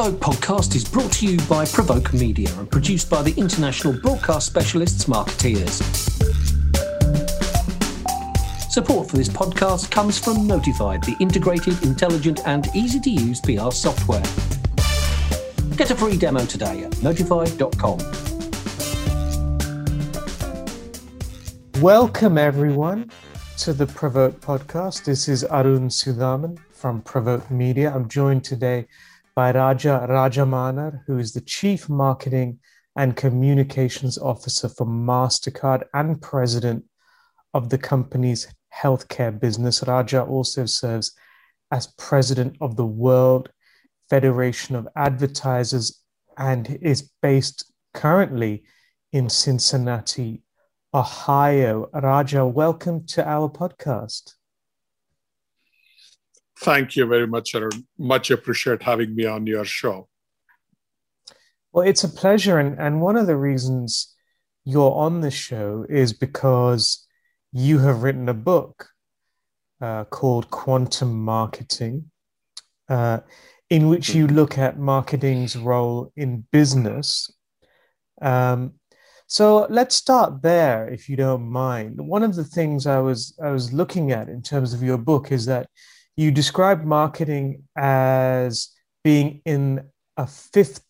Provoke podcast is brought to you by Provoke Media and produced by the international broadcast specialists Markettiers. Support for this podcast comes from Notified, the integrated, intelligent, and easy to use PR software. Get a free demo today at notified.com. Welcome, everyone, to the Provoke podcast. This is Arun Sudhaman from Provoke Media. I'm joined today by Raja Rajamannar, who is the Chief Marketing and Communications Officer for MasterCard and President of the company's healthcare business. Raja also serves as President of the World Federation of Advertisers and is based currently in Cincinnati, Ohio. Raja, welcome to our podcast. Thank you very much, Arun. Much appreciate having me on your show. Well, it's a pleasure. And, and one of the reasons you're on the show is because you have written a book uh, called Quantum Marketing, uh, in which you look at marketing's role in business. Um, so let's start there, if you don't mind. One of the things I was I was looking at in terms of your book is that you describe marketing as being in a fifth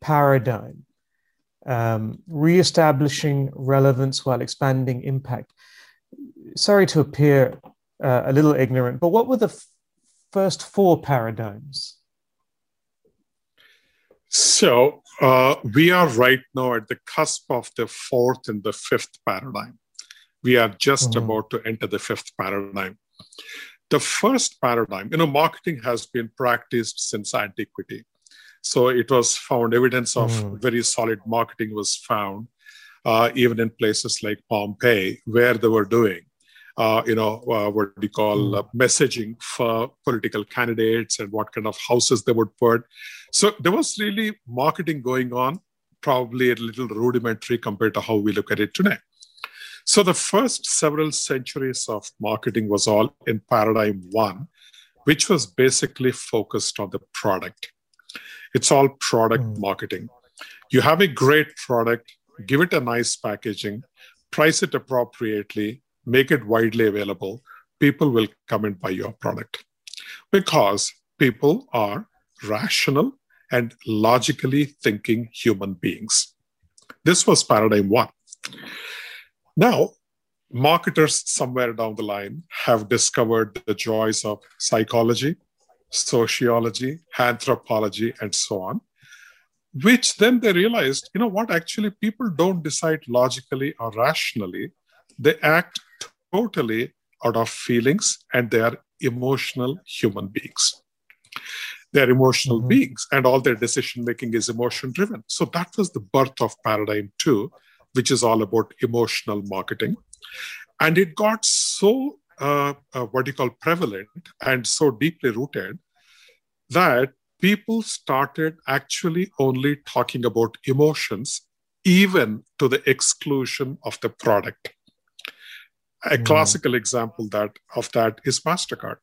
paradigm, um, reestablishing relevance while expanding impact. Sorry to appear uh, a little ignorant, but what were the f- first four paradigms? So, uh, we are right now at the cusp of the fourth and the fifth paradigm. We are just mm-hmm. about to enter the fifth paradigm the first paradigm, you know, marketing has been practiced since antiquity. So it was found, evidence of mm. very solid marketing was found, uh, even in places like Pompeii, where they were doing, uh, you know, uh, what we call mm. messaging for political candidates and what kind of houses they would put. So there was really marketing going on, probably a little rudimentary compared to how we look at it today. So the first several centuries of marketing was all in paradigm one, which was basically focused on the product. It's all product mm. marketing. You have a great product, give it a nice packaging, price it appropriately, make it widely available. People will come and buy your product because people are rational and logically thinking human beings. This was paradigm one. Now, marketers somewhere down the line have discovered the joys of psychology, sociology, anthropology, and so on, which then they realized, you know what, actually, people don't decide logically or rationally. They act totally out of feelings and they are emotional human beings. They're emotional mm-hmm. beings and all their decision making is emotion driven. So that was the birth of paradigm two, which is all about emotional marketing. And it got so, uh, uh, what you call prevalent and so deeply rooted that people started actually only talking about emotions, even to the exclusion of the product. A mm. classical example that of that is Mastercard.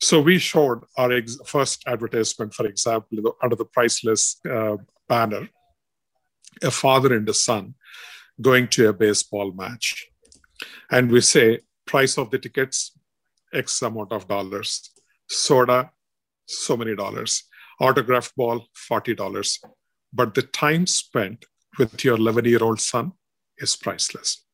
So we showed our ex- first advertisement, for example, under the priceless uh, banner, a father and a son going to a baseball match. And we say, price of the tickets, X amount of dollars. Soda, so many dollars. Autograph ball, $40. But the time spent with your 11 year old son is priceless.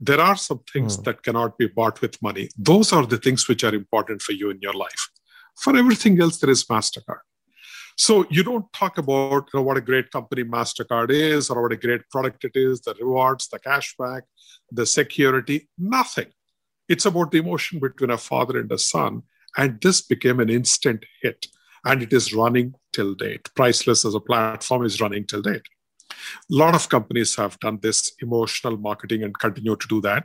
There are some things mm. that cannot be bought with money. Those are the things which are important for you in your life. For everything else, there is MasterCard. So you don't talk about you know, what a great company MasterCard is or what a great product it is, the rewards, the cashback, the security, nothing. It's about the emotion between a father and a son. And this became an instant hit. And it is running till date. Priceless as a platform is running till date. A lot of companies have done this emotional marketing and continue to do that.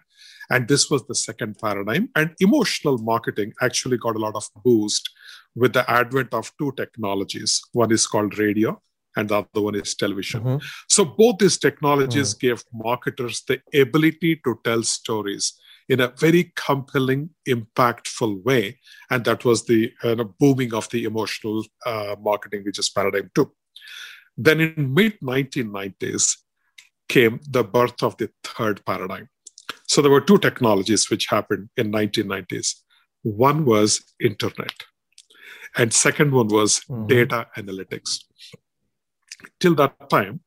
And this was the second paradigm. And emotional marketing actually got a lot of boost with the advent of two technologies. One is called radio, and the other one is television. Mm-hmm. So both these technologies mm. gave marketers the ability to tell stories in a very compelling, impactful way. And that was the uh, booming of the emotional uh, marketing, which is paradigm two. Then in mid 1990s came the birth of the third paradigm. So there were two technologies which happened in 1990s. One was internet, and second one was mm-hmm. data analytics. Till that time,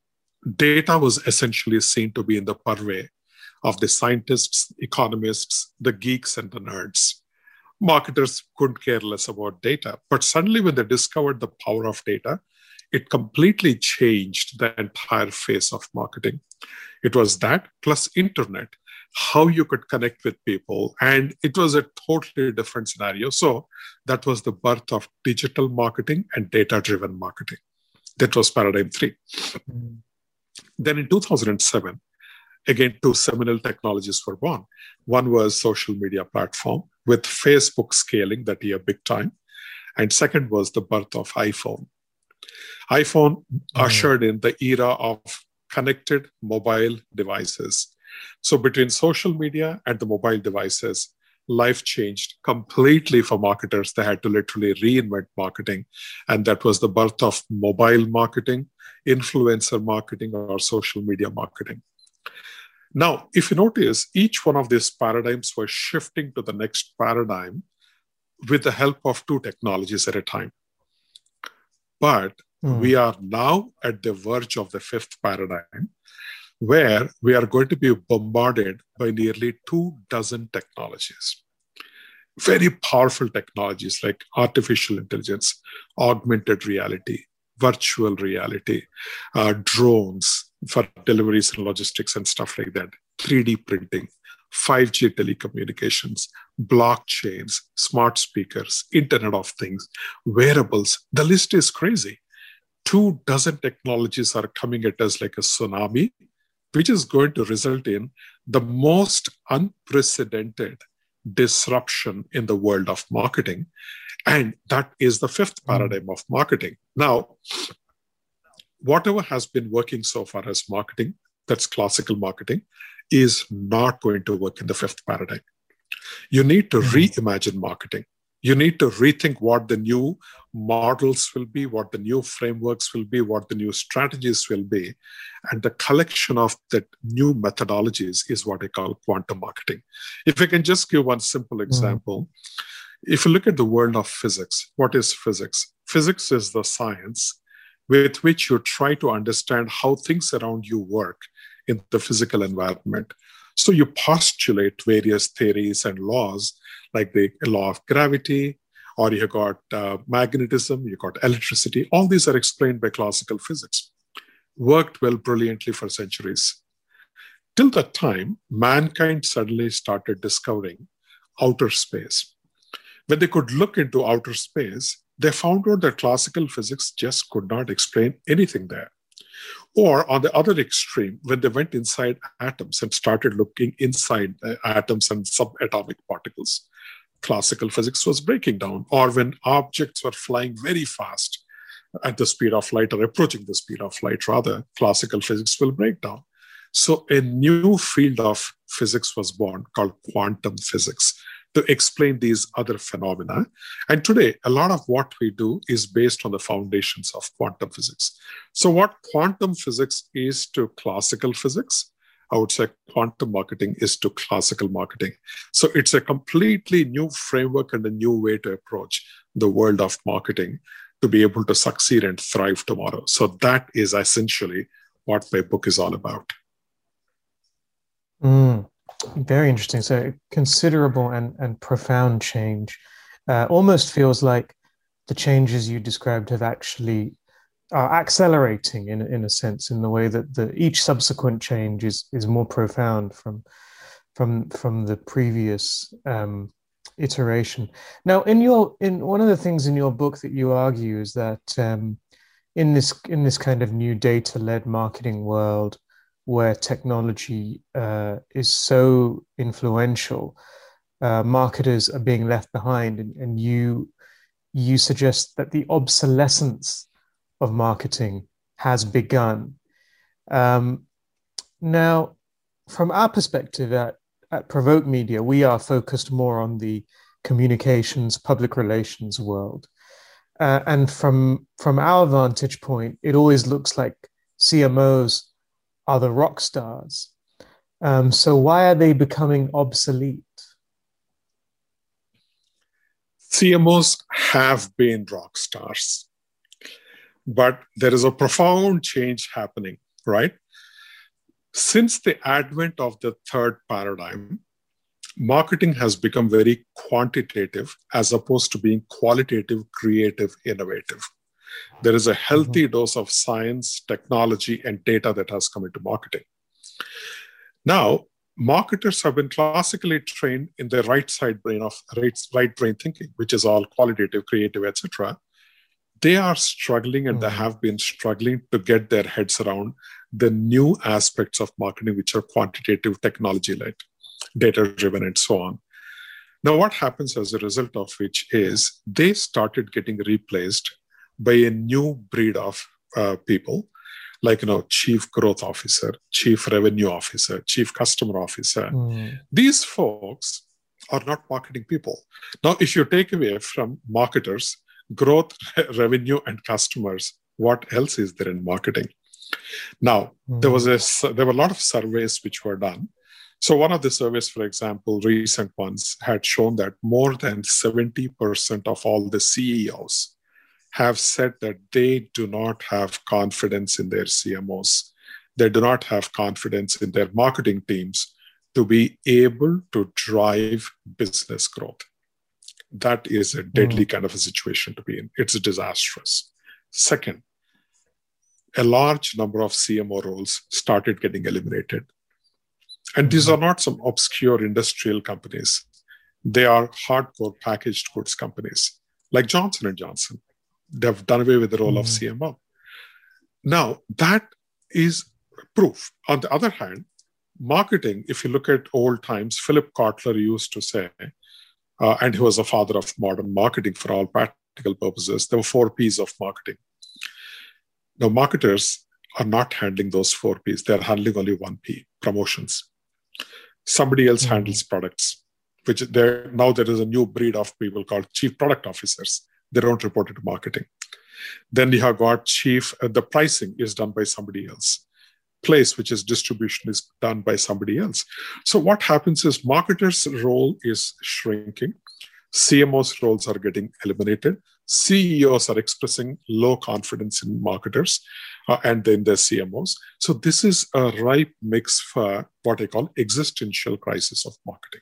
data was essentially seen to be in the purvey of the scientists, economists, the geeks, and the nerds. Marketers couldn't care less about data. But suddenly, when they discovered the power of data, it completely changed the entire face of marketing. It was that plus internet, how you could connect with people. And it was a totally different scenario. So that was the birth of digital marketing and data driven marketing. That was paradigm 3 mm-hmm. Then in 2007, again, two seminal technologies were born. One was social media platform with Facebook scaling that year big time. And second was the birth of iPhone. iPhone mm. ushered in the era of connected mobile devices. So between social media and the mobile devices, life changed completely for marketers. They had to literally reinvent marketing. And that was the birth of mobile marketing, influencer marketing, or social media marketing. Now, if you notice, each one of these paradigms was shifting to the next paradigm with the help of two technologies at a time. But mm. we are now at the verge of the fifth paradigm, where we are going to be bombarded by nearly two dozen technologies. Very powerful technologies like artificial intelligence, augmented reality, virtual reality, uh, drones for deliveries and logistics and stuff like that, 3D printing, 5G telecommunications, blockchains, smart speakers, Internet of Things, wearables. The list is crazy. Two dozen technologies are coming at us like a tsunami which is going to result in the most unprecedented disruption in the world of marketing. And that is the fifth hmm. paradigm of marketing. Now, whatever has been working so far as marketing, that's classical marketing, is not going to work in the fifth paradigm. You need to hmm. reimagine marketing you need to rethink what the new models will be, what the new frameworks will be, what the new strategies will be. And the collection of the new methodologies is what I call quantum marketing. If I can just give one simple hmm. example, mm. if you look at the world of physics, what is physics? Physics is the science with which you try to understand how things around you work in the physical environment. So you postulate various theories and laws like the law of gravity, or you have got uh, magnetism, you got electricity. All these are explained by classical physics. Worked well brilliantly for centuries. Till that time, mankind suddenly started discovering outer space. When they could look into outer space, they found out that classical physics just could not explain anything there. Or on the other extreme, when they went inside atoms and started looking inside uh, atoms and subatomic particles, classical physics was breaking down. Or when objects were flying very fast at the speed of light or approaching the speed of light, rather, classical physics will break down. So a new field of physics was born called quantum physics to explain these other phenomena. And today, a lot of what we do is based on the foundations of quantum physics. So, what quantum physics is to classical physics, I would say quantum marketing is to classical marketing. So, it's a completely new framework and a new way to approach the world of marketing to be able to succeed and thrive tomorrow. So, that is essentially what my book is all about. Mm. Very interesting. So considerable and, and profound change. Uh, almost feels like the changes you described have actually are accelerating in in a sense in the way that the each subsequent change is is more profound from from from the previous um, iteration. Now, in your in one of the things in your book that you argue is that um, in this in this kind of new data led marketing world, where technology uh, is so influential, uh, marketers are being left behind, and, and you you suggest that the obsolescence of marketing has begun. Um, now, from our perspective at at Provoke Media, we are focused more on the communications, public relations world. Uh, and from from our vantage point, it always looks like CMOs are the rock stars. Um, so why are they becoming obsolete? CMOs have been rock stars, but there is a profound change happening, right? Since the advent of the third paradigm, marketing has become very quantitative as opposed to being qualitative, creative, innovative. There is a healthy mm-hmm. dose of science, technology, and data that has come into marketing. Now, marketers have been classically trained in the right side brain of right, right brain thinking, which is all qualitative, creative, etc. They are struggling and mm-hmm. they have been struggling to get their heads around the new aspects of marketing, which are quantitative, technology led, data driven, and so on. Now, what happens as a result of which is they started getting replaced by a new breed of uh, people like you know chief growth officer chief revenue officer chief customer officer mm. these folks are not marketing people now if you take away from marketers growth revenue and customers what else is there in marketing now mm. there was a there were a lot of surveys which were done so one of the surveys for example recent ones had shown that more than 70% of all the ceos have said that they do not have confidence in their CMOs. They do not have confidence in their marketing teams to be able to drive business growth. That is a deadly mm. kind of a situation to be in. It's disastrous. Second, a large number of CMO roles started getting eliminated. And these are not some obscure industrial companies. They are hardcore packaged goods companies like Johnson and Johnson, they've done away with the role mm. of mm-hmm. CMO. Now, that is proof. On the other hand, marketing, if you look at old times, Philip Kotler used to say, uh, and he was the father of modern marketing for all practical purposes, there were four P's of marketing. Now, marketers are not handling those four P's, they're handling only one P promotions. Somebody else mm-hmm. handles products, which there now there is a new breed of people called chief product officers they don't report it to marketing. Then you have got chief, uh, the pricing is done by somebody else. Place, which is distribution, is done by somebody else. So what happens is marketers' role is shrinking. CMOs' roles are getting eliminated. CEOs are expressing low confidence in marketers uh, and then their CMOs. So this is a ripe mix for what I call existential crisis of marketing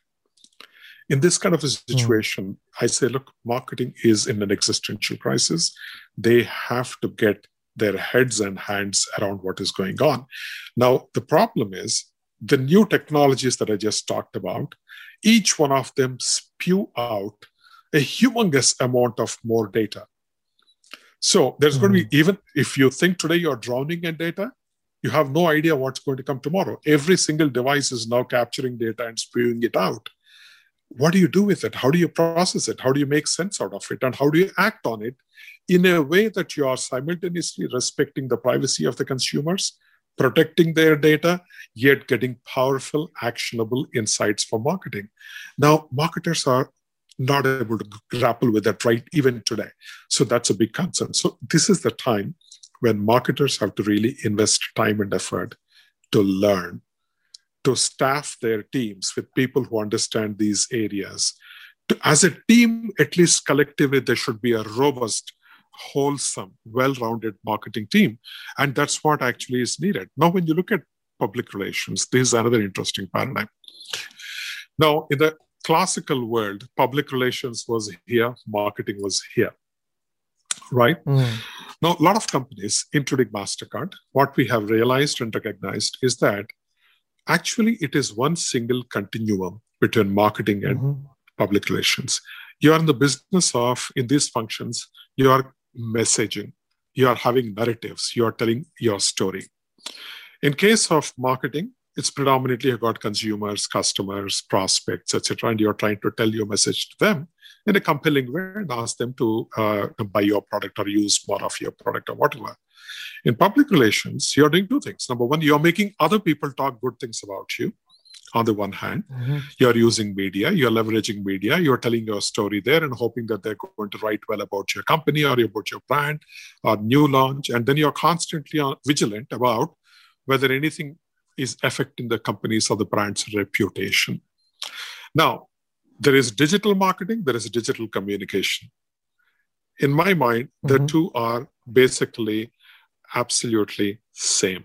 in this kind of a hmm. situation, mm. I say, look, marketing is in an existential crisis. They have to get their heads and hands around what is going on. Now, the problem is the new technologies that I just talked about, each one of them spew out a humongous amount of more data. So there's mm. going to be, even if you think today you're drowning in data, you have no idea what's going to come tomorrow. Every single device is now capturing data and spewing it out what do you do with it? How do you process it? How do you make sense out of it? And how do you act on it in a way that you are simultaneously respecting the privacy of the consumers, protecting their data, yet getting powerful, actionable insights for marketing? Now, marketers are not able to grapple with that right even today. So that's a big concern. So this is the time when marketers have to really invest time and effort to learn to staff their teams with people who understand these areas. To, as a team, at least collectively, there should be a robust, wholesome, well rounded marketing team. And that's what actually is needed. Now, when you look at public relations, this is another interesting paradigm. Now, in the classical world, public relations was here, marketing was here. Right? Mm. Now, a lot of companies, including MasterCard, what we have realized and recognized is that actually it is one single continuum between marketing and mm-hmm. public relations. You are in the business of in these functions you are messaging you are having narratives you are telling your story. In case of marketing it's predominantly about consumers customers prospects etc and you're trying to tell your message to them in a compelling way and ask them to uh, buy your product or use more of your product or whatever in public relations, you're doing two things. Number one, you're making other people talk good things about you. on the one hand mm-hmm. you're using media you're leveraging media you're telling your story there and hoping that they're going to write well about your company or about your brand or new launch and then you're constantly vigilant about whether anything is affecting the company's or the brand's reputation now there is digital marketing there is digital communication in my mind mm-hmm. the two are basically absolutely same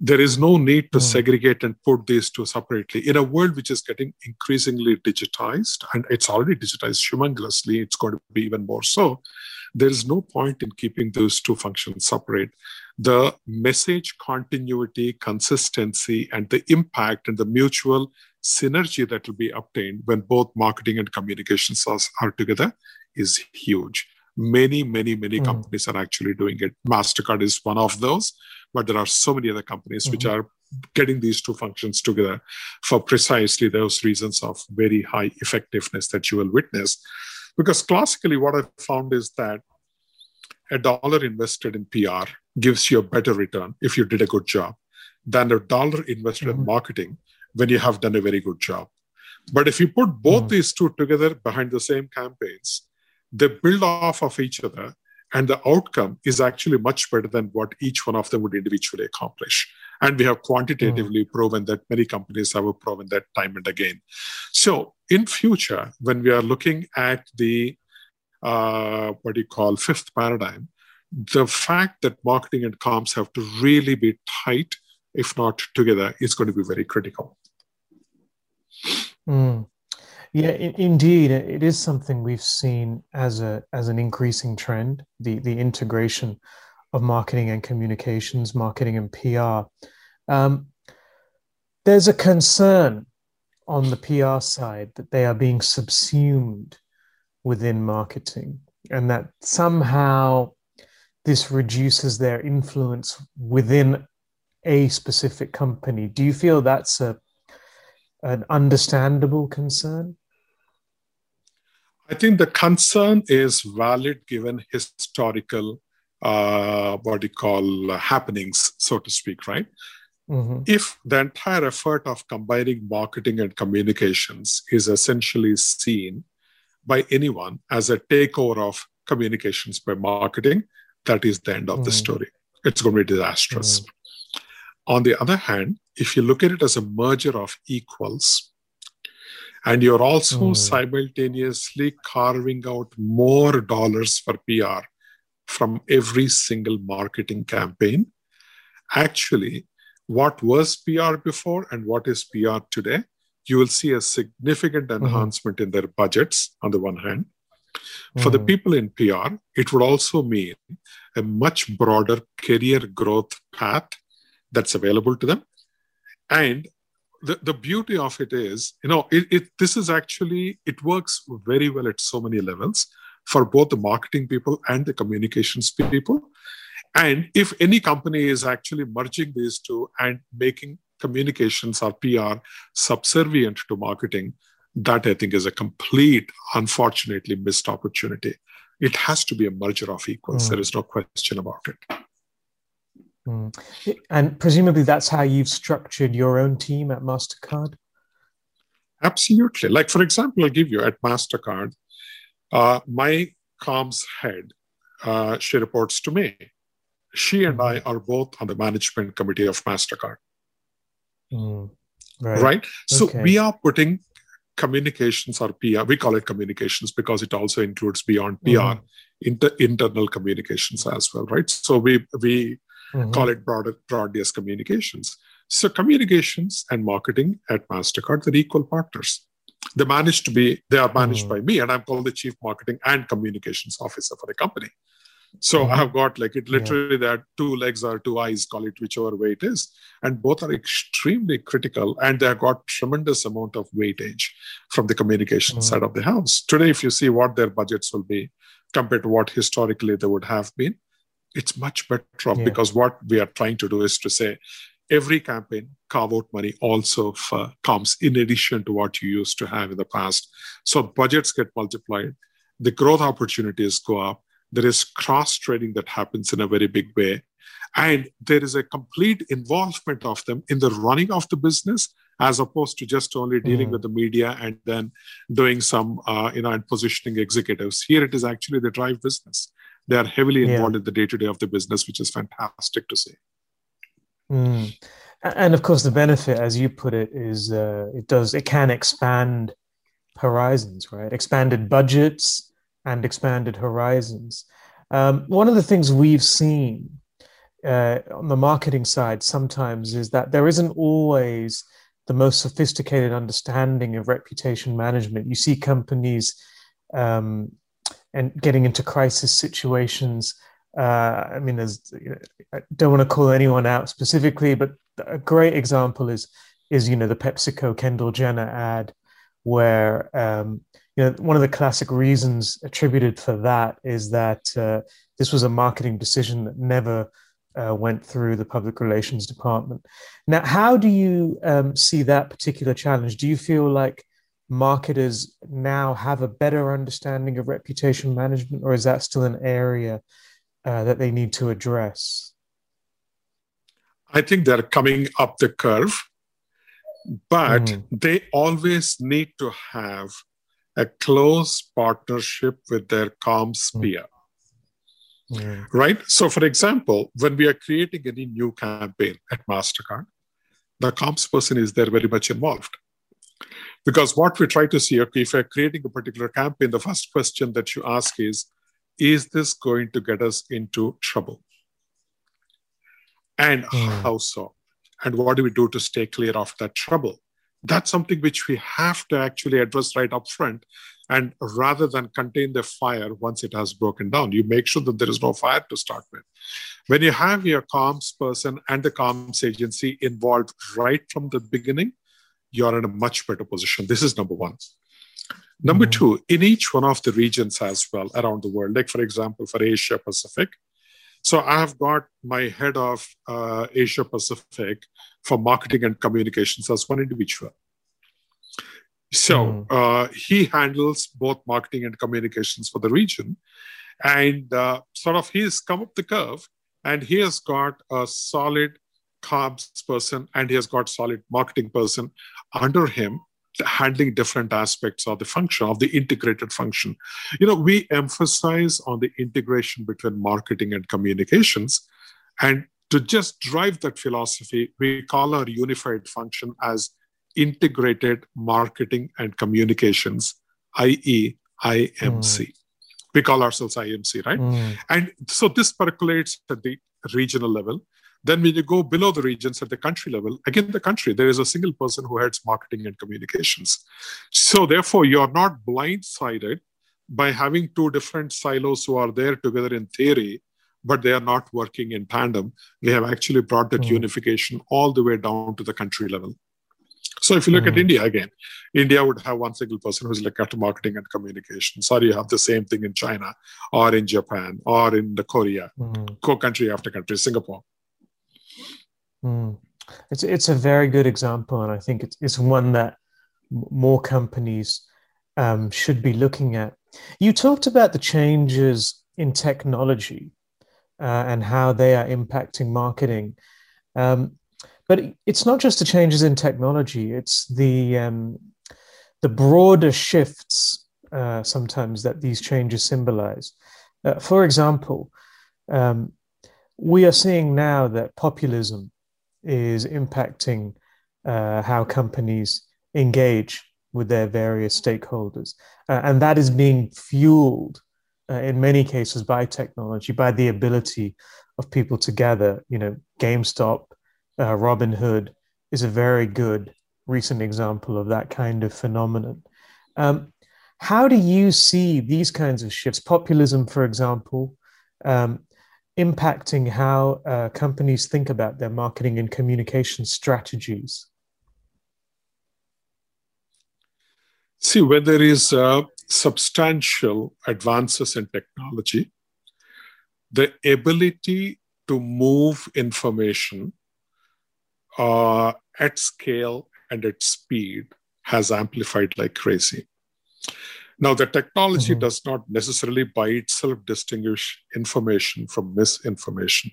there is no need to mm. segregate and put these two separately. In a world which is getting increasingly digitized, and it's already digitized humongously, it's going to be even more so. There is no point in keeping those two functions separate. The message continuity, consistency, and the impact and the mutual synergy that will be obtained when both marketing and communications are, are together is huge. Many, many, many mm. companies are actually doing it. MasterCard is one of those but there are so many other companies mm-hmm. which are getting these two functions together for precisely those reasons of very high effectiveness that you will witness. Because classically, what I've found is that a dollar invested in PR gives you a better return if you did a good job than a dollar invested mm-hmm. in marketing when you have done a very good job. But if you put both mm-hmm. these two together behind the same campaigns, they build off of each other and the outcome is actually much better than what each one of them would individually accomplish. And we have quantitatively mm. proven that many companies have proven that time and again. So in future, when we are looking at the uh, what do you call fifth paradigm, the fact that marketing and comms have to really be tight, if not together, is going to be very critical. Mm. Yeah, indeed, it is something we've seen as a as an increasing trend. The the integration of marketing and communications, marketing and PR. Um, there's a concern on the PR side that they are being subsumed within marketing, and that somehow this reduces their influence within a specific company. Do you feel that's a an understandable concern? I think the concern is valid given historical, uh, what do you call, uh, happenings, so to speak, right? Mm-hmm. If the entire effort of combining marketing and communications is essentially seen by anyone as a takeover of communications by marketing, that is the end of mm-hmm. the story. It's going to be disastrous. Mm-hmm. On the other hand, if you look at it as a merger of equals, and you're also mm. simultaneously carving out more dollars for PR from every single marketing campaign. Actually, what was PR before and what is PR today, you will see a significant mm-hmm. enhancement mm-hmm. in their budgets on the one hand. For the mm. people in PR, it would also mean a much broader career growth path that's available to them and the, the beauty of it is, you know, it, it this is actually it works very well at so many levels for both the marketing people and the communications people. And if any company is actually merging these two and making communications or PR subservient to marketing, that I think is a complete, unfortunately missed opportunity. It has to be a merger of equals. Mm. There is no question about it. Mm. And presumably that's how you've structured your own team at MasterCard? Absolutely. Like, for example, I'll give you at MasterCard, uh, my comms head, uh, she reports to me. She and I are both on the management committee of MasterCard. Mm. Right. right? So okay. we are putting communications or PR, we call it communications because it also includes beyond PR, mm. inter- internal communications as well, right? So we we mm-hmm. call it broad, broad-based communications. So communications and marketing at MasterCard, they're equal partners. They manage to be, they are managed mm-hmm. by me, and I'm called the chief marketing and communications officer for the company. So mm-hmm. I've got like it literally yeah. are two legs or two eyes, call it whichever way it is. And both are extremely critical and they have got tremendous amount of weightage from the communication mm-hmm. side of the house. Today, if you see what their budgets will be compared to what historically they would have been, it's much better off yeah. because what we are trying to do is to say every campaign carve out money also comes in addition to what you used to have in the past so budgets get multiplied the growth opportunities go up there is cross trading that happens in a very big way and there is a complete involvement of them in the running of the business as opposed to just only dealing Mm. with the media and then doing some, uh, you know, and positioning executives. Here it is actually the drive business. They are heavily Yeah. involved in the day to day of the business, which is fantastic to see. Mm. And of course, the benefit, as you put it, is uh, it does it can expand horizons, right? Expanded budgets and expanded horizons. Um, one of the things we've seen uh, on the marketing side sometimes is that there isn't always the most sophisticated understanding of reputation management. You see companies um, and getting into crisis situations. Uh, I mean, there's, you know, I don't want to call anyone out specifically, but a great example is is you know the PepsiCo Kendall Jenner ad, where um, you know one of the classic reasons attributed for that is that uh, this was a marketing decision that never uh, went through the public relations department. Now, how do you um, see that particular challenge? Do you feel like marketers now have a better understanding of reputation management, or is that still an area uh, that they need to address? I think they're coming up the curve, but Mhm. they always need to have a close partnership with their comms Mm. peer, Mm, right? So, for example, when we are creating any new campaign at MasterCard, the comms person is there very much involved. Because what we try to see, okay, if you're creating a particular campaign, the first question that you ask is, is this going to get us into trouble? And Mm. how so? And what do we do to stay clear of that trouble? That's something which we have to actually address right up front. And rather than contain the fire once it has broken down, you make sure that there is no fire to start with. When you have your comms person and the comms agency involved right from the beginning, you're in a much better position. This is number one. Number Mhm. two, in each one of the regions as well around the world, like for example, for Asia Pacific. So I have got my head of uh, Asia Pacific for marketing and communications as one individual. So Mhm. uh, he handles both marketing and communications for the region. And uh, sort of he's come up the curve and he has got a solid comms person and he has got solid marketing person under him handling different aspects of the function of the integrated function. You know we emphasize on the integration between marketing and communications and to just drive that philosophy we call our unified function as integrated marketing and communications i.e imc we call ourselves imc right? Mm, and so this percolates at the regional level. Then when you go below the regions at the country level, again, the country, there is a single person who heads marketing and communications. So therefore, you're not blindsided by having two different silos who are there together in theory, but they are not working in tandem. We have actually brought that Mm. unification all the way down to the country level. So if you look at Mm. India again, India would have one single person who's like at marketing and communications. Sorry, you have the same thing in China or in Japan or in the Korea, mm, co country after country, Singapore. Mm. It's it's a very good example, and I think it's it's one that more companies um, should be looking at. You talked about the changes in technology uh, and how they are impacting marketing, um, but it's not just the changes in technology; it's the um, the broader shifts uh, sometimes that these changes symbolize. Uh, for example, um, we are seeing now that populism is impacting uh, how companies engage with their various stakeholders. Uh, and that is being fueled uh, in many cases by technology, by the ability of people to gather. You know, GameStop, uh, Robinhood is a very good recent example of that kind of phenomenon. Um, how do you see these kinds of shifts, populism, for example, um, impacting how uh, companies think about their marketing and communication strategies? See, where there is uh, substantial advances in technology, the ability to move information uh, at scale and at speed has amplified like crazy. Now, the technology Mhm. does not necessarily by itself distinguish information from misinformation,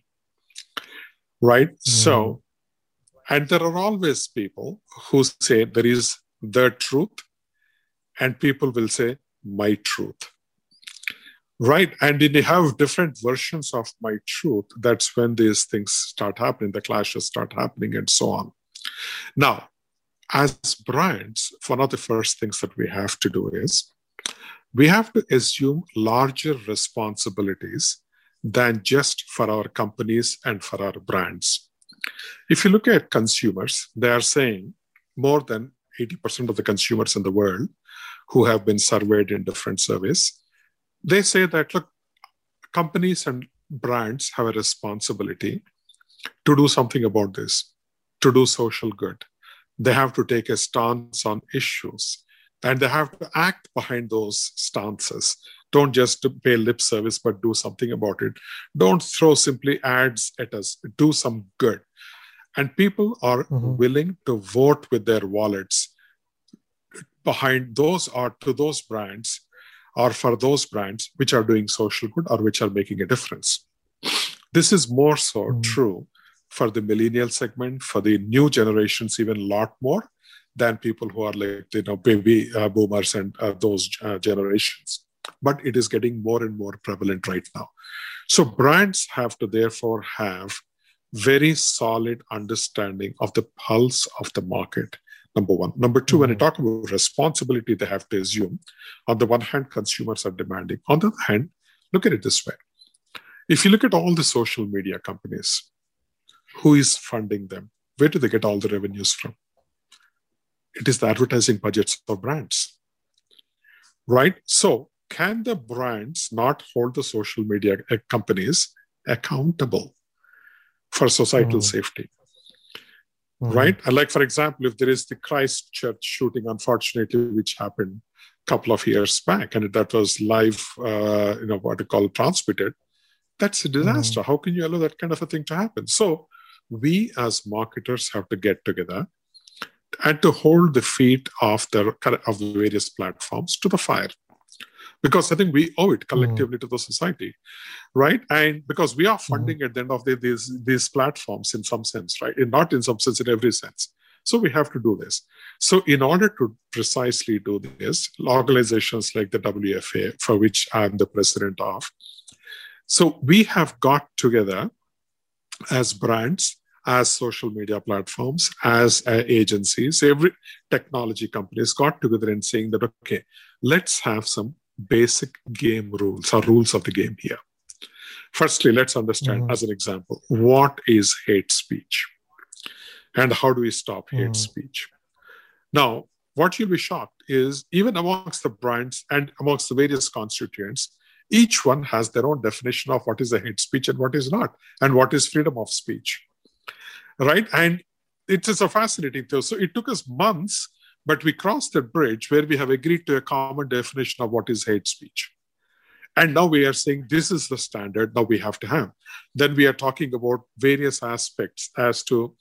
right? So, And there are always people who say there is the truth, and people will say my truth. Right. And when you have different versions of my truth, that's when these things start happening, the clashes start happening, and so on. Now, as brands, one of the first things that we have to do is we have to assume larger responsibilities than just for our companies and for our brands. If you look at consumers, they are saying more than 80% of the consumers in the world who have been surveyed in different surveys they say that look, companies and brands have a responsibility to do something about this, to do social good. They have to take a stance on issues and they have to act behind those stances. Don't just pay lip service, but do something about it. Don't throw simply ads at us, do some good. And people are mm-hmm. willing to vote with their wallets behind those or to those brands or for those brands which are doing social good or which are making a difference. This is more so mm. true for the millennial segment, for the new generations, even a lot more than people who are like, you know, baby uh, boomers and uh, those uh, generations. But it is getting more and more prevalent right now. So brands have to therefore have very solid understanding of the pulse of the market number one. Number 2 mm-hmm. when you talk about responsibility, they have to assume on the one hand, consumers are demanding. On the other hand, look at it this way. If you look at all the social media companies, who is funding them? Where do they get all the revenues from? It is the advertising budgets of brands. Right? So, can the brands not hold the social media uh, companies accountable for societal mm. safety? mm-hmm. right? And like, for example, if there is the Christchurch shooting, unfortunately, which happened a couple of years back, and that was live, uh, you know, what you call transmitted, that's a disaster. Mm-hmm. How can you allow that kind of a thing to happen? So we as marketers have to get together and to hold the feet of the of the various platforms to the fire because I think we owe it collectively mm. to the society, right? And because we are mm-hmm. funding mm. at the end of the, these these platforms in some sense, right? And not in some sense, in every sense. So we have to do this. So in order to precisely do this, organizations like the WFA, for which I'm the president of, so we have got together as brands as social media platforms, as uh, agencies, every technology companies got together and saying that, okay, let's have some basic game rules or rules of the game here. Firstly, let's understand, mm. as an example, what is hate speech and how do we stop hate mm. speech? Now, what you'll be shocked is even amongst the brands and amongst the various constituents, each one has their own definition of what is a hate speech and what is not, and what is freedom of speech. Right? And it is a fascinating thing. So it took us months but we crossed the bridge where we have agreed to a common definition of what is hate speech. And now we are saying this is the standard now we have to have. Then we are talking about various aspects as to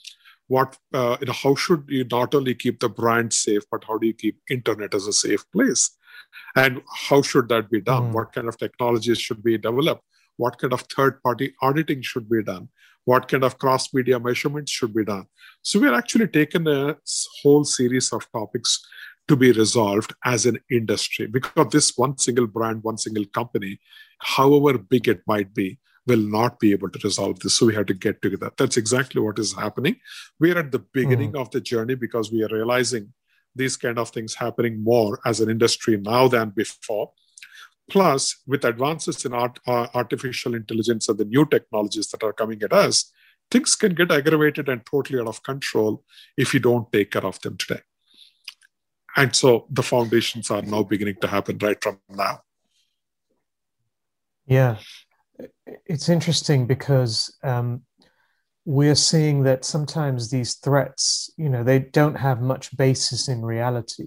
what, uh, you know, how should you not only keep the brand safe, but how do you keep internet as a safe place? And how should that be done? Mm. What kind of technologies should be developed? What kind of third party auditing should be done? What kind of cross media measurements should be done. So we're actually taking a whole series of topics to be resolved as an industry because this one single brand, one single company, however big it might be, will not be able to resolve this. So we have to get together. That's exactly what is happening. We are at the beginning mm. of the journey because we are realizing these kind of things happening more as an industry now than before. Plus, with advances in art, uh, artificial intelligence and the new technologies that are coming at us, things can get aggravated and totally out of control if you don't take care of them today. And so the foundations are now beginning to happen right from now. Yeah, it's interesting because um, we're seeing that sometimes these threats, you know, they don't have much basis in reality.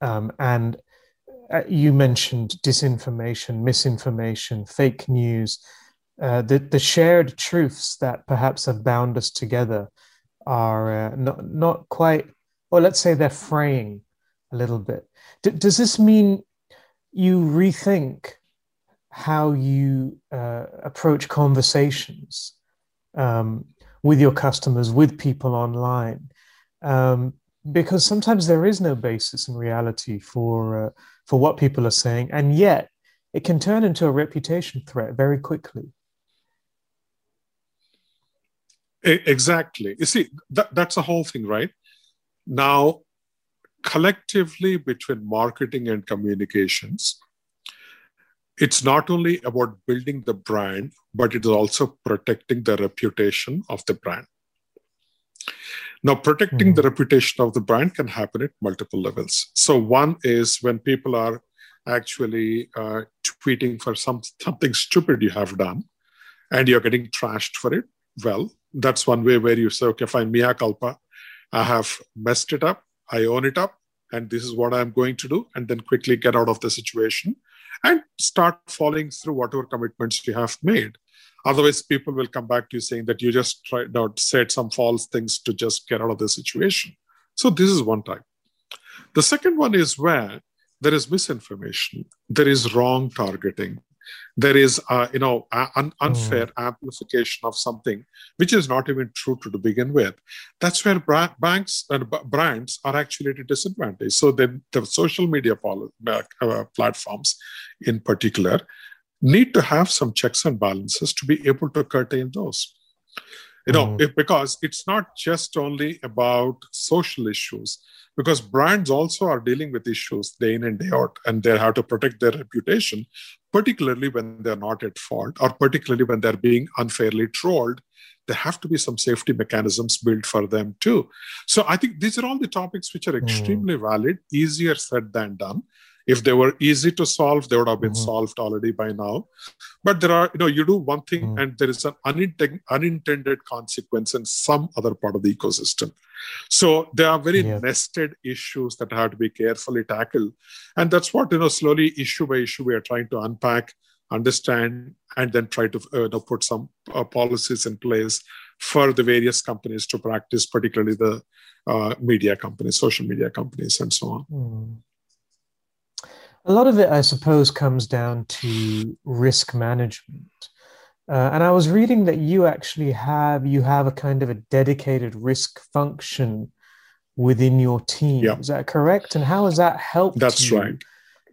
Um, and uh, you mentioned disinformation, misinformation, fake news. Uh, the, the shared truths that perhaps have bound us together are uh, not, not quite, or let's say they're fraying a little bit. D- does this mean you rethink how you uh, approach conversations um, with your customers, with people online, um, because sometimes there is no basis in reality for uh, for what people are saying, and yet it can turn into a reputation threat very quickly. Exactly. You see, that, that's the whole thing, right? Now, collectively between marketing and communications, it's not only about building the brand, but it is also protecting the reputation of the brand. Now, protecting mm-hmm. the reputation of the brand can happen at multiple levels. So, one is when people are actually uh, tweeting for some something stupid you have done, and you're getting trashed for it. Well, that's one way where you say, okay, fine, mea culpa. I have messed it up. I own it up, and this is what I'm going to do, and then quickly get out of the situation and start following through whatever commitments you have made. Otherwise, people will come back to you saying that you just tried out said some false things to just get out of the situation. So this is one type. The second one is where there is misinformation, there is wrong targeting, there is uh, you know un- unfair mm. amplification of something which is not even true to, to begin with that's where bra- banks and b- brands are actually at a disadvantage so then the social media pol- uh, platforms in particular need to have some checks and balances to be able to curtail those you know mm. if, because it's not just only about social issues because brands also are dealing with issues day in and day out and they have to protect their reputation particularly when they're not at fault or particularly when they're being unfairly trolled there have to be some safety mechanisms built for them too so i think these are all the topics which are hmm. extremely mm. valid easier said than done if they were easy to solve they would have been mm-hmm. solved already by now but there are you know you do one thing mm-hmm. and there is an unintended, unintended consequence in some other part of the ecosystem so there are very yeah. nested issues that have to be carefully tackled and that's what you know slowly issue by issue we are trying to unpack understand and then try to uh, you know, put some uh, policies in place for the various companies to practice particularly the uh, media companies social media companies and so on mm. A lot of it, I suppose, comes down to risk management. Uh, and I was reading that you actually have you have a kind of a dedicated risk function within your team. Yeah. Is that correct? And how has that helped? That's right.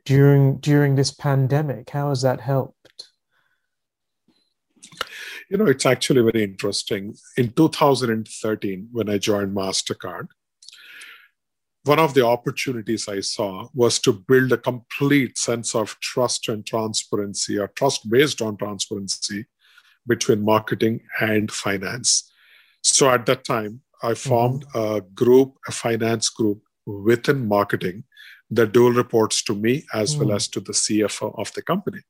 During during this pandemic, how has that helped? You know, it's actually very interesting. In 2013, when I joined Mastercard, one of the opportunities I saw was to build a complete sense of trust and transparency, or trust based on transparency between marketing and finance. So at that time, I mm-hmm. formed a group, a finance group within marketing that dual reports to me as mm well as to the CFO of the company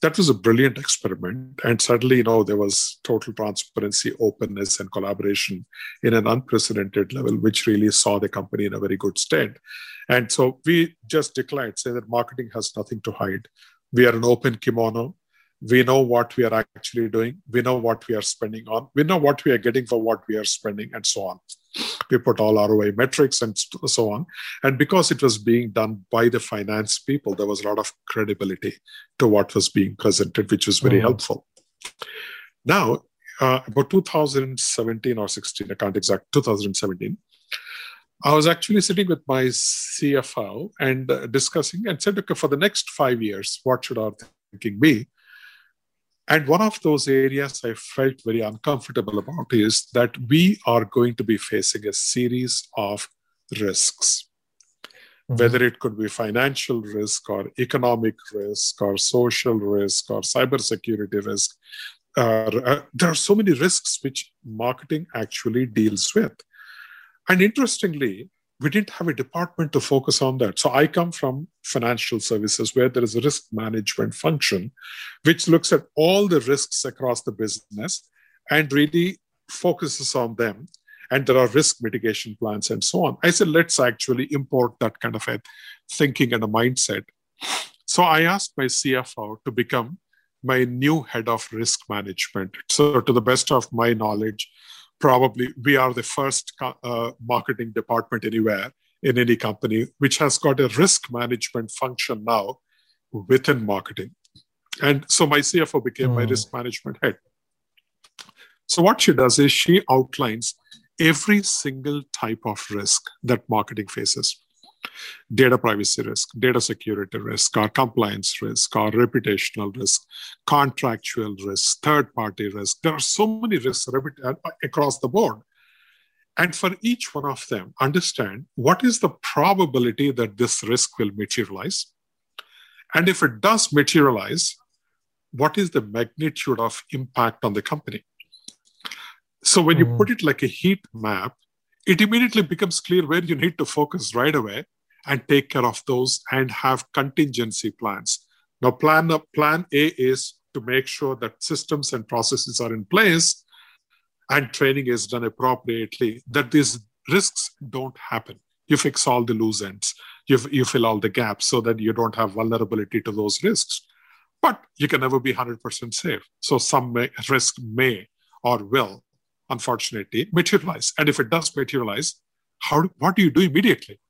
that was a brilliant experiment. And suddenly, you know, there was total transparency, openness, and collaboration in an unprecedented level, which really saw the company in a very good state. And so we just declared, say that marketing has nothing to hide. We are an open kimono we know what we are actually doing. We know what we are spending on. We know what we are getting for what we are spending and so on. We put all roi metrics and so on. And because it was being done by the finance people there was a lot of credibility to what was being presented which was very mm-hmm. helpful. Now uh, about 2017 or 16 i can't exact 2017 I was actually sitting with my CFO and uh, discussing and said, okay, for the next five years, what should our thinking be? And one of those areas I felt very uncomfortable about is that we are going to be facing a series of risks, mm-hmm. whether it could be financial risk or economic risk or social risk or cybersecurity risk. Uh, there are so many risks which marketing actually deals with. And interestingly, we didn't have a department to focus on that. So I come from financial services where there is a risk management function, which looks at all the risks across the business and really focuses on them. And there are risk mitigation plans and so on. I said, let's actually import that kind of a thinking and a mindset. So I asked my CFO to become my new head of risk management. So, to the best of my knowledge, probably we are the first uh, marketing department anywhere in any company which has got a risk management function now within marketing and so my cfo became mm. my hmm. risk management head So what she does is she outlines every single type of risk that marketing faces data privacy risk, data security risk, or compliance risk, or reputational risk, contractual risk, third party risk. There are so many risks uh, across the board. And for each one of them, understand what is the probability that this risk will materialize. And if it does materialize, what is the magnitude of impact on the company? So when mm. you hmm. put it like a heat map, it immediately becomes clear where you need to focus right away and take care of those and have contingency plans. Now, plan, plan A is to make sure that systems and processes are in place and training is done appropriately, that these risks don't happen. You fix all the loose ends, you, you fill all the gaps so that you don't have vulnerability to those risks. But you can never be 100% safe. So some may, risk may or will, unfortunately, materialize. And if it does materialize, how, what do you do immediately?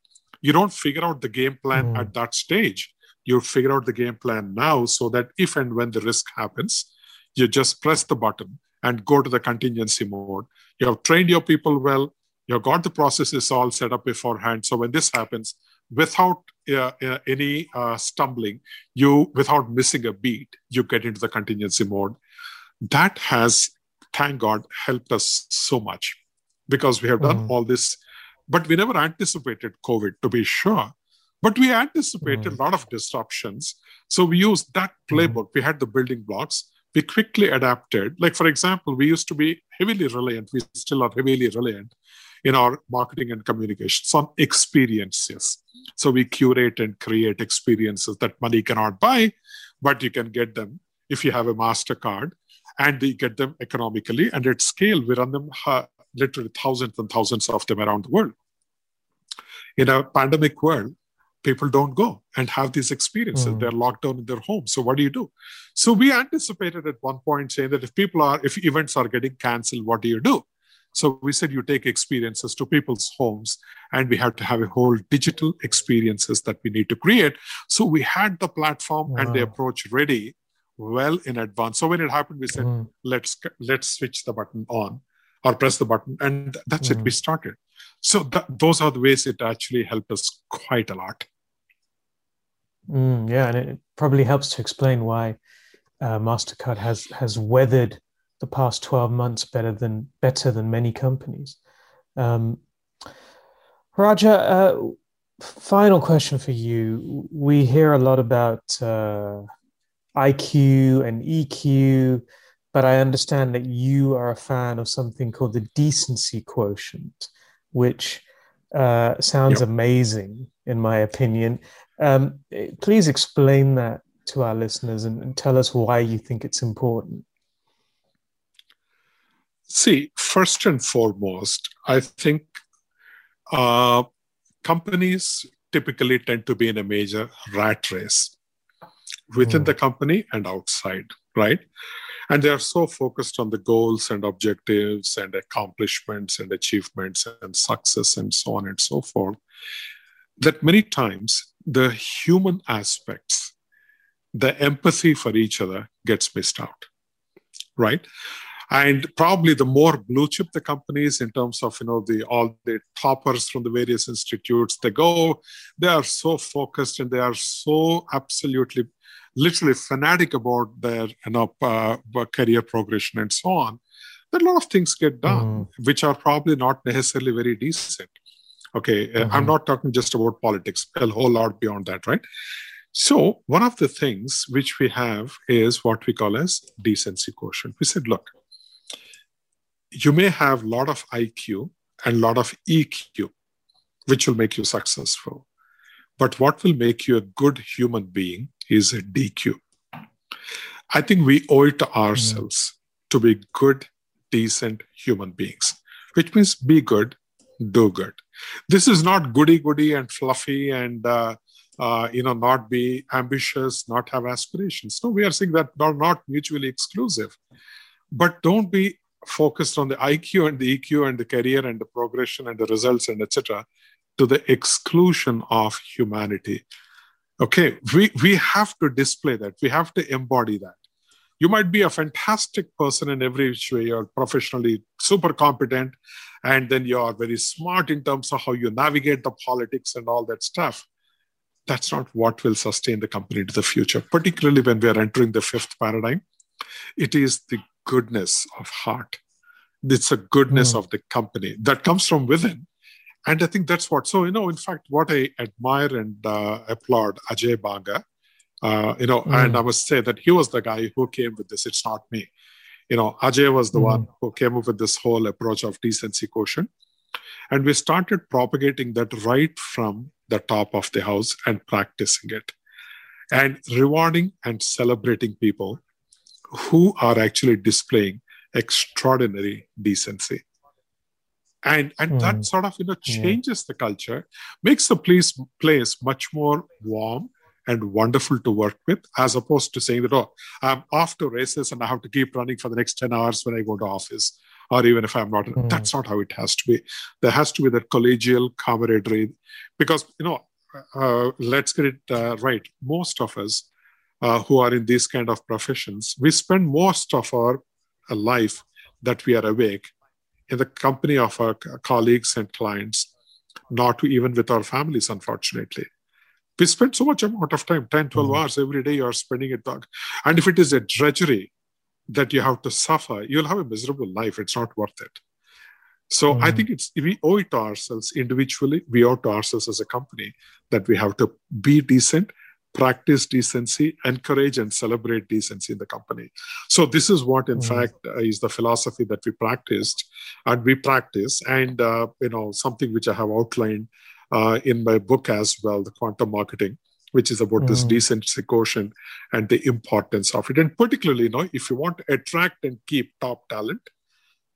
you don't figure out the game plan mm. at that stage. You figure out the game plan now so that if and when the risk happens, you just press the button and go to the contingency mode. You have trained your people well. You've got the processes all set up beforehand. So when this happens, without uh, uh, any uh, stumbling, you without missing a beat, you get into the contingency mode. That has, thank God, helped us so much because we have done mm. all this but we never anticipated COVID, to be sure. But we anticipated mm. a lot of disruptions. So we used that playbook. Mm. We had the building blocks. We quickly adapted. Like, for example, we used to be heavily reliant, we still are heavily reliant in our marketing and communications on experiences. So we curate and create experiences that money cannot buy, but you can get them if you have a MasterCard and you get them economically and at scale. We run them literally thousands and thousands of them around the world. In a pandemic world, people don't go and have these experiences. Mm. They're locked down in their homes. So what do you do? So we anticipated at one point saying that if people are, if events are getting canceled, what do you do? So we said you take experiences to people's homes, and we had to have a whole digital experiences that we need to create. So we had the platform wow. and the approach ready well in advance. So when it happened, we said, mm. let's let's switch the button on or press the button and that's mm. it we hmm. started so th- those are the ways it actually helped us quite a lot mm, yeah and it probably helps to explain why uh, mastercard has has weathered the past 12 months better than better than many companies um, raja uh, final question for you we hear a lot about uh, iq and eq but I understand that you are a fan of something called the decency quotient, which uh, sounds yep. amazing, in my opinion. Um, please explain that to our listeners and, and, tell us why you think it's important. See, first and foremost, I think uh, companies typically tend to be in a major rat race within mm. the company and outside, right? and they are so focused on the goals and objectives and accomplishments and achievements and success and so on and so forth that many times the human aspects the empathy for each other gets missed out right and probably the more blue chip the companies in terms of you know the all the toppers from the various institutes they go they are so focused and they are so absolutely literally fanatic about their you know uh, career progression and so on that a lot of things get done mm. which are probably not necessarily very decent okay mm-hmm. i'm not talking just about politics a whole lot beyond that right so one of the things which we have is what we call as decency quotient we said look you may have a lot of iq and a lot of eq which will make you successful but what will make you a good human being is a DQ. I think we owe it to ourselves mm. to be good, decent human beings, which means be good, do good. This is not goody goody and fluffy and uh, uh, you know not be ambitious, not have aspirations. No, we are saying that they are not mutually exclusive, but don't be focused on the IQ and the EQ and the career and the progression and the results and etc. to the exclusion of humanity okay we we have to display that we have to embody that You might be a fantastic person in every which way. You're professionally super competent, and then you are very smart in terms of how you navigate the politics and all that stuff. That's not what will sustain the company into the future, particularly when we are entering the fifth paradigm. It is the goodness of heart. It's a goodness mm. of the company that comes from within. And I think that's what, so, you know, in fact, what I admire and uh, applaud Ajay Banga, uh, you know, mm. and I must say that he was the guy who came with this. It's not me you know, Ajay was the mm. one who came up with this whole approach of decency quotient. And we started propagating that right from the top of the house and practicing it and rewarding and celebrating people who are actually displaying extraordinary decency. And, and mm. that sort of you know changes yeah. the culture, makes the place place much more warm and wonderful to work with, as opposed to saying that, oh, I'm off to races and I have to keep running for the next 10 hours when I go to office, or even if I'm not. Mm. That's not how it has to be. There has to be that collegial camaraderie, because, you know, uh, let's get it uh, right. Most of us uh, who are in these kind of professions, we spend most of our uh, life that we are awake in the company of our colleagues and clients, not even with our families, unfortunately. We spend so much amount of time 10 12 mm-hmm. hours every day you're spending it and if it is a drudgery that you have to suffer you'll have a miserable life. It's not worth it. So mm-hmm. i think it's we owe it to ourselves individually. We owe to ourselves as a company that we have to be decent practice decency encourage and celebrate decency in the company so this is what in mm-hmm. fact uh, is the philosophy that we practiced and we practice and uh, you know something which i have outlined uh, in my book as well, The Quantum Marketing, which is about mm. this decency quotient and the importance of it. And particularly, you know, if you want to attract and keep top talent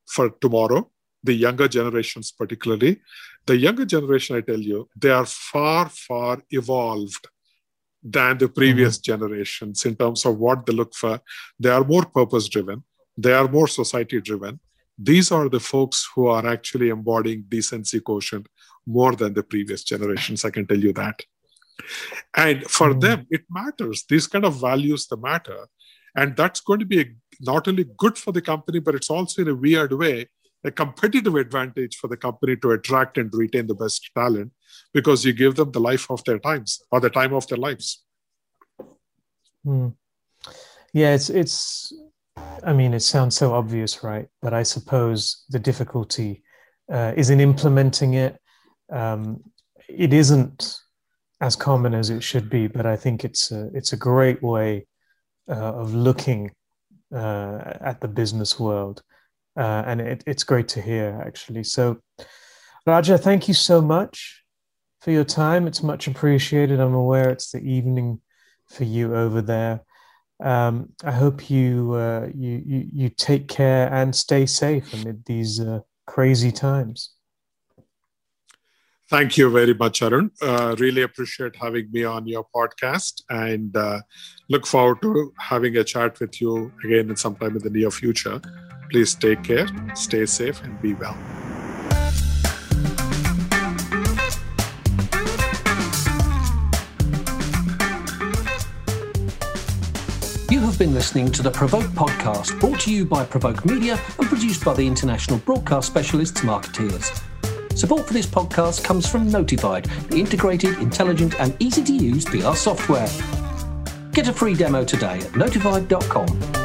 for tomorrow, the younger generations, particularly, the younger generation, I tell you, they are far, far evolved than the previous mm. generations in terms of what they look for. They are more purpose driven, they are more society driven. These are the folks who are actually embodying decency quotient more than the previous generations. I can tell you that. And for mm. them, it matters. These kind of values the matter. And that's going to be not only good for the company, but it's also in a weird way a competitive advantage for the company to attract and retain the best talent because you give them the life of their times or the time of their lives. Mm. Yeah, it's it's. I mean, it sounds so obvious, right? But I suppose the difficulty uh, is in implementing it um, it isn't as common as it should be, but I think it's a, it's a great way uh, of looking uh, at the business world. Uh, and it, it's great to hear, actually. So, Raja, thank you so much for your time. It's much appreciated. I'm aware it's the evening for you over there. Um, I hope you, uh, you, you you take care and stay safe amid these uh, crazy times. Thank you very much, Arun. Uh, really appreciate having me on your podcast and uh, look forward to having a chat with you again in sometime in the near future. Please take care, stay safe, and be well. Been listening to the Provoke podcast, brought to you by Provoke Media and produced by the international broadcast specialists Markettiers. Support for this podcast comes from Notified, the integrated, intelligent, and easy to use PR software. Get a free demo today at notified.com.